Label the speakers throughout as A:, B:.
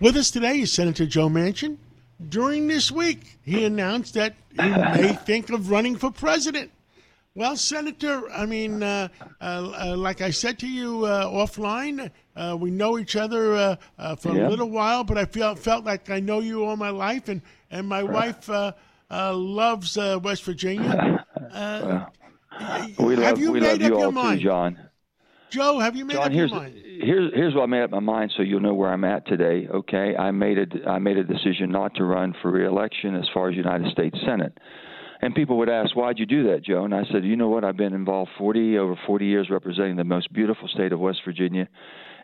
A: With us today is Senator Joe Manchin. During this week, he announced that he may think of running for president. Well, Senator, I mean, uh, uh, uh, like I said to you uh, offline, uh, we know each other uh, for yeah. a little while, but I felt felt like I know you all my life, and and my wife loves West Virginia.
B: we love, you we love you all too, John.
A: Joe, have you made
B: John,
A: up
B: here's,
A: your mind?
B: Here's here's what I made up my mind, so you'll know where I'm at today. Okay, I made a I made a decision not to run for reelection as far as United States Senate. And people would ask, why'd you do that, Joe? And I said, you know what? I've been involved 40 over 40 years representing the most beautiful state of West Virginia,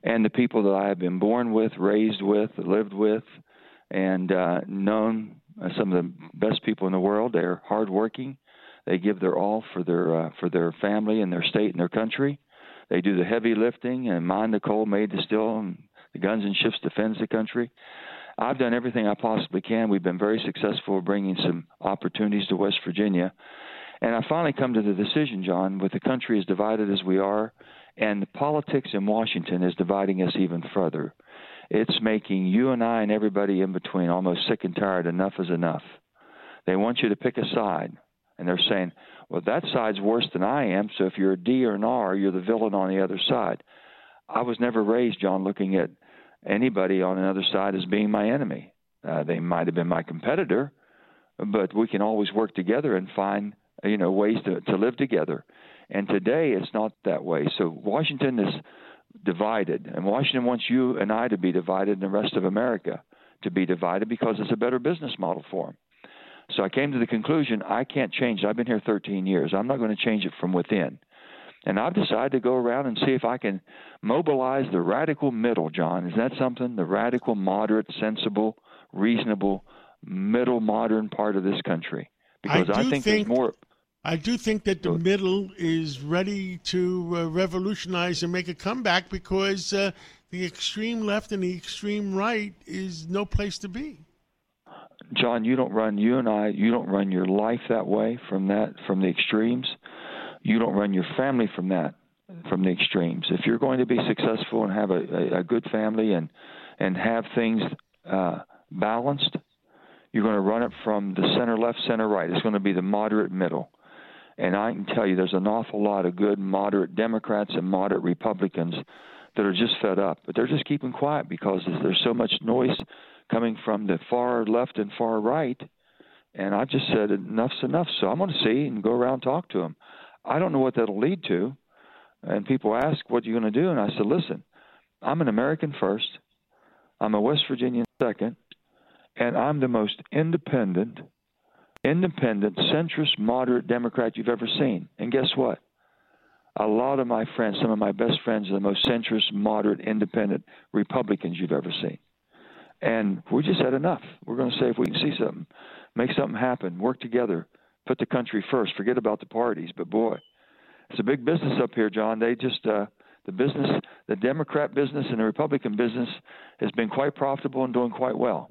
B: and the people that I have been born with, raised with, lived with, and uh, known as some of the best people in the world. They're hardworking. They give their all for their uh, for their family and their state and their country. They do the heavy lifting and mine the coal, made the steel, and the guns and ships defends the country. I've done everything I possibly can. We've been very successful bringing some opportunities to West Virginia. And I finally come to the decision, John, with the country as divided as we are, and politics in Washington is dividing us even further. It's making you and I and everybody in between almost sick and tired. Enough is enough. They want you to pick a side, and they're saying, well, that side's worse than I am, so if you're a D or an R, you're the villain on the other side. I was never raised, John, looking at anybody on another side as being my enemy. Uh, they might have been my competitor, but we can always work together and find you know ways to, to live together. And today it's not that way. So Washington is divided, and Washington wants you and I to be divided, and the rest of America to be divided because it's a better business model for them. So I came to the conclusion I can't change it. I've been here 13 years. I'm not going to change it from within. And I've decided to go around and see if I can mobilize the radical middle, John. Is that something? The radical, moderate, sensible, reasonable, middle modern part of this country. Because
A: I,
B: I think,
A: think,
B: there's more.
A: I do think that the middle is ready to uh, revolutionize and make a comeback because uh, the extreme left and the extreme right is no place to be.
B: John, you don't run you and I. You don't run your life that way from that from the extremes you don't run your family from that from the extremes. If you're going to be successful and have a, a, a good family and and have things uh, balanced, you're going to run it from the center left, center right. It's going to be the moderate middle. And I can tell you, there's an awful lot of good moderate Democrats and moderate Republicans that are just fed up, but they're just keeping quiet because there's so much noise coming from the far left and far right. And I just said enough's enough. So I'm going to see and go around talk to them. I don't know what that'll lead to. And people ask, what are you going to do? And I said, listen, I'm an American first, I'm a West Virginian second, and I'm the most independent, independent, centrist, moderate Democrat you've ever seen. And guess what? A lot of my friends, some of my best friends, are the most centrist, moderate, independent Republicans you've ever seen. And we just had enough. We're going to say if we can see something, make something happen, work together, put the country first. Forget about the parties. But boy, it's a big business up here, John. They just uh, the business, the Democrat business and the Republican business has been quite profitable and doing quite well.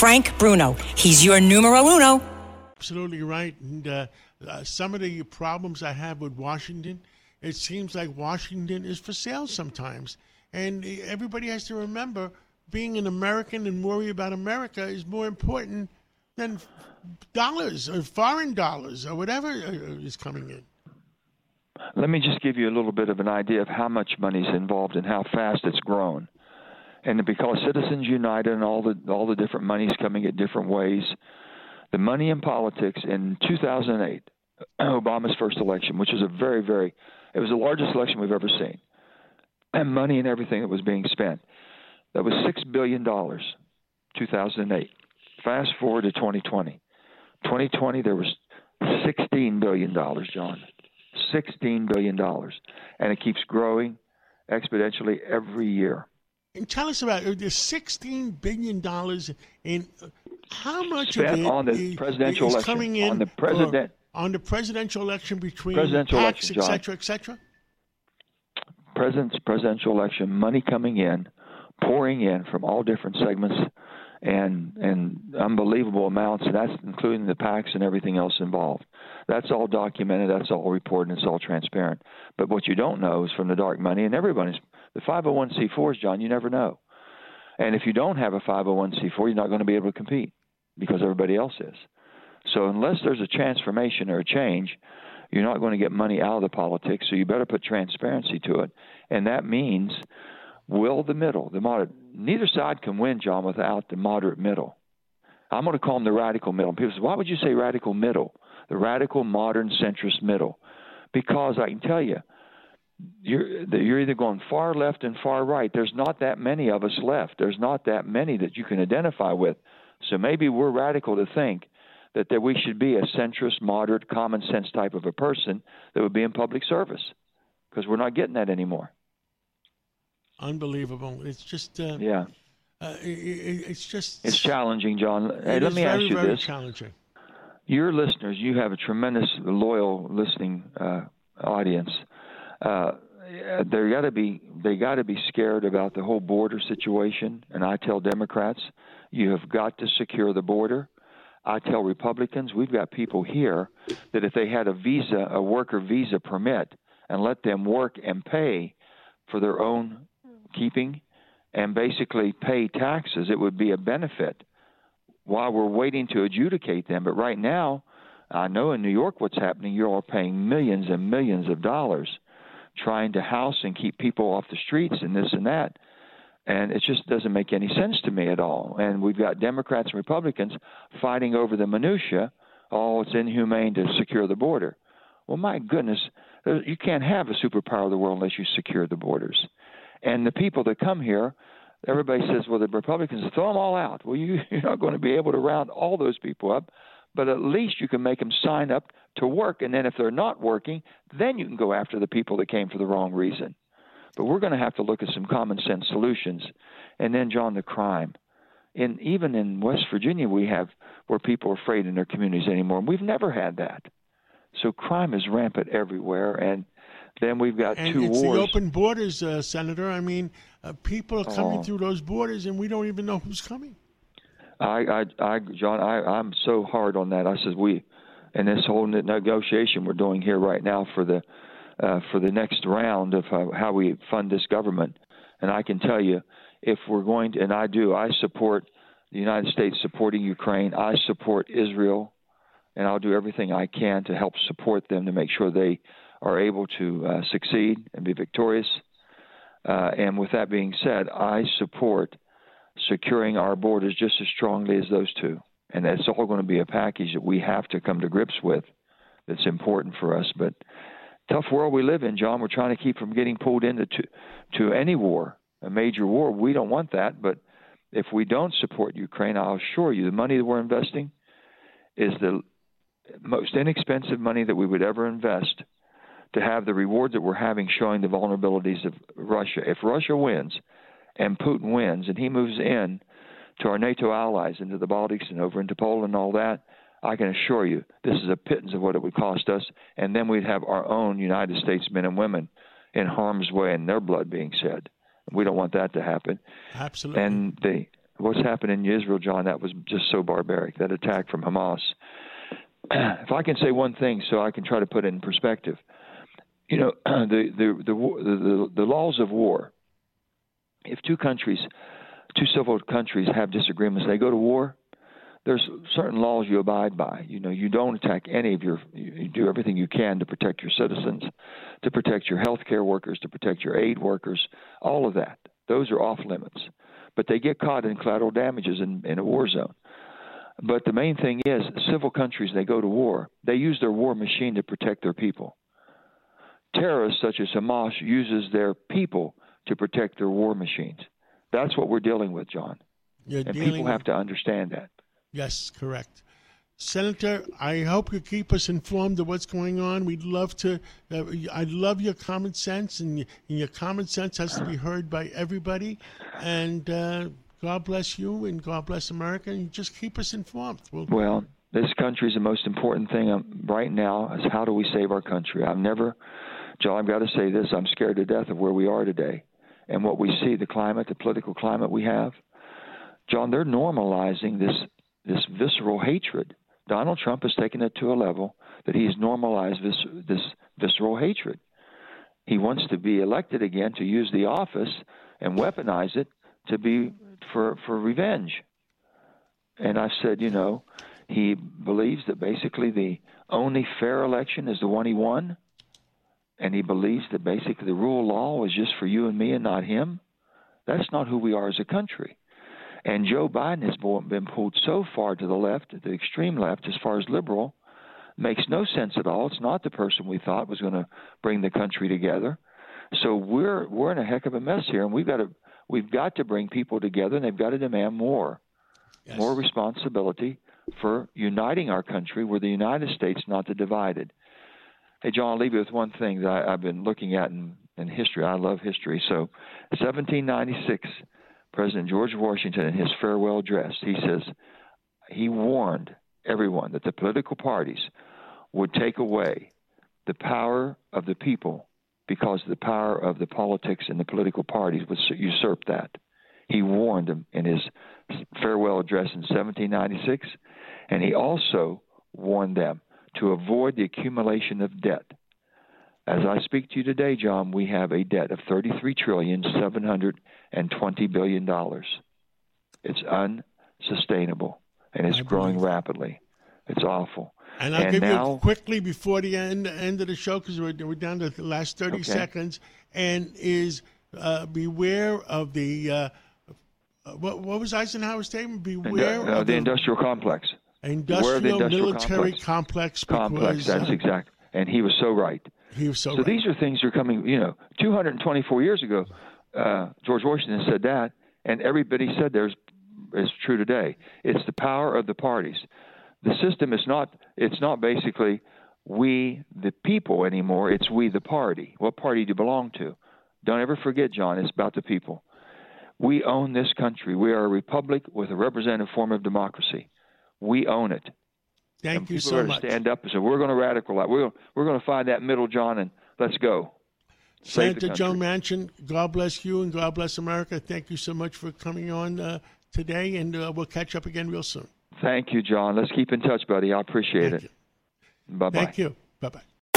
C: Frank Bruno. He's your numero uno.
A: Absolutely right. And uh, uh, some of the problems I have with Washington, it seems like Washington is for sale sometimes. And everybody has to remember being an American and worry about America is more important than dollars or foreign dollars or whatever uh, is coming in.
B: Let me just give you a little bit of an idea of how much money is involved and how fast it's grown and because Citizens United and all the all the different monies coming in different ways, the money in politics in 2008, Obama's first election, which was a very very, it was the largest election we've ever seen, and money and everything that was being spent, that was six billion dollars, 2008. Fast forward to 2020, 2020 there was 16 billion dollars, John, 16 billion dollars, and it keeps growing exponentially every year
A: And tell us about it. There's 16 billion dollars in uh, how much
B: Spent
A: of it
B: on the
A: is,
B: presidential
A: is
B: election,
A: coming in
B: on the
A: for-
B: president-
A: on the presidential election between
B: Presidential
A: PACs,
B: election,
A: et cetera, et cetera?
B: president's presidential election, money coming in, pouring in from all different segments, and and unbelievable amounts, and that's including the PACs and everything else involved. That's all documented. That's all reported. and It's all transparent. But what you don't know is from the dark money, and everybody's the 501c4s, John. You never know. And if you don't have a 501c4, you're not going to be able to compete because everybody else is. So unless there's a transformation or a change, you're not going to get money out of the politics. So you better put transparency to it, and that means will the middle, the moderate. Neither side can win, John, without the moderate middle. I'm going to call them the radical middle. People say, why would you say radical middle? The radical modern centrist middle, because I can tell you, you're you're either going far left and far right. There's not that many of us left. There's not that many that you can identify with. So maybe we're radical to think that there we should be a centrist, moderate, common sense type of a person that would be in public service, because we're not getting that anymore.
A: Unbelievable. It's just, uh,
B: Yeah,
A: uh, i- i- it's just.
B: it's challenging, John. Hey,
A: it
B: let
A: is
B: me
A: very,
B: ask you
A: very
B: this:
A: challenging.
B: your listeners, you have a tremendous loyal listening uh, audience. Uh, they got to be they got to be scared about the whole border situation. And I tell Democrats, you have got to secure the border. I tell Republicans, we've got people here that if they had a visa, a worker visa permit, and let them work and pay for their own keeping and basically pay taxes, it would be a benefit while we're waiting to adjudicate them. But right now, I know in New York what's happening. You're all paying millions and millions of dollars trying to house and keep people off the streets and this and that. And it just doesn't make any sense to me at all. And we've got Democrats and Republicans fighting over the minutia. Oh, it's inhumane to secure the border. Well, my goodness, uh, you can't have a superpower of the world unless you secure the borders. And the people that come here, everybody says, well, the Republicans throw them all out. Well, you, you're not going to be able to round all those people up, but at least you can make them sign up to work. And then if they're not working, then you can go after the people that came for the wrong reason. But we're going to have to look at some common sense solutions. And then, John, the crime. And even in West Virginia, we have where people are afraid in their communities anymore. And we've never had that. So crime is rampant everywhere, and then we've got
A: And
B: two
A: it's
B: wars.
A: the open borders, uh, Senator. I mean, uh, people are coming
B: Oh.
A: through those borders, and we don't even know who's coming.
B: I, I, I, John, I, I'm so hard on that. I says we, and this whole negotiation we're doing here right now for the, uh, for the next round of how, how we fund this government, and I can tell you, if we're going to, and I do, I support the United States supporting Ukraine. I support Israel, and I'll do everything I can to help support them to make sure they are able to uh, succeed and be victorious. Uh, and with that being said, I support securing our borders just as strongly as those two. And that's all going to be a package that we have to come to grips with that's important for us. But tough world we live in, John. We're trying to keep from getting pulled into to, to any war, a major war. We don't want that. But if we don't support Ukraine, I'll assure you the money that we're investing is the most inexpensive money that we would ever invest to have the reward that we're having showing the vulnerabilities of Russia. If Russia wins and Putin wins and he moves in to our NATO allies into the Baltics and over into Poland and all that, I can assure you this is a pittance of what it would cost us. And then we'd have our own United States men and women in harm's way and their blood being shed. We don't want that to happen.
A: Absolutely.
B: And the what's happened in Israel, John, that was just so barbaric. That attack from Hamas. if I can say one thing, so I can try to put it in perspective, you know, the the the the, the, the laws of war. If two countries, two civil countries have disagreements, they go to war. There's certain laws you abide by. You know, you don't attack any of your. You do everything you can to protect your citizens, to protect your healthcare workers, to protect your aid workers. All of that. Those are off limits. But they get caught in collateral damages in, in a war zone. But the main thing is, civil countries they go to war. They use their war machine to protect their people. Terrorists such as Hamas uses their people to protect their war machines. That's what we're dealing with, John.
A: You're
B: And people have to understand that.
A: Yes, correct. Senator, I hope you keep us informed of what's going on. We'd love to. Uh, I love your common sense, and, and, your common sense has to be heard by everybody. And uh, God bless you, and God bless America. And just keep us informed.
B: We'll, well, this country is the most important thing um, right now. Is how do we save our country? I've never, John. I've got to say this. I'm scared to death of where we are today, and what we see, the climate, the political climate we have. John, they're normalizing this this visceral hatred Donald Trump has taken it to a level that he's normalized this this visceral hatred. He wants to be elected again to use the office and weaponize it to be for for revenge. And I've said, you know, he believes that basically the only fair election is the one he won, and he believes that basically the rule of law is just for you and me and not him. That's not who we are as a country. And Joe Biden has been pulled so far to the left, the extreme left, as far as liberal, makes no sense at all. It's not the person we thought was going to bring the country together. So we're we're in a heck of a mess here, and we've got to we've got to bring people together, and they've got to demand more, yes. more responsibility for uniting our country. We're the United States, not the divided. Hey, John, I'll leave you with one thing that I, I've been looking at in, in history. I love history. So, 1796 President George Washington, in his farewell address, he says he warned everyone that the political parties would take away the power of the people because the power of the politics and the political parties would usurp that. He warned them in his farewell address in 1796, and he also warned them to avoid the accumulation of debt. As I speak to you today, John, we have a debt of thirty-three trillion seven hundred and twenty billion dollars. It's unsustainable, and it's growing rapidly. It's awful.
A: And I'll and give now, you quickly before the end end of the show because we're, we're down to the last thirty okay. seconds. And is uh, beware of the uh, what, what was Eisenhower's statement? Beware
B: uh,
A: of
B: the, the, industrial complex.
A: Industrial, the industrial military complex.
B: Complex. Complex. That's uh, exact. And he was so right.
A: He was so.
B: So
A: right.
B: these are things that are coming. You know, 224 years ago, uh, George Washington said that, and everybody said there's is true today. It's the power of the parties. The system is not. It's not basically we the people anymore. It's we the party. What party do you belong to? Don't ever forget, John. It's about the people. We own this country. We are a republic with a representative form of democracy. We own it.
A: Thank
B: and
A: you
B: so
A: are
B: much. Stand up and say, "We're going to radicalize. We're we're going to find that middle, John, and let's go."
A: Senator Joe Manchin, God bless you and God bless America. Thank you so much for coming on uh, today, and uh, we'll catch up again real soon.
B: Thank you, John. Let's keep in touch, buddy. I appreciate Thank it. Bye bye.
A: Thank you. Bye bye.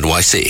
D: NYC.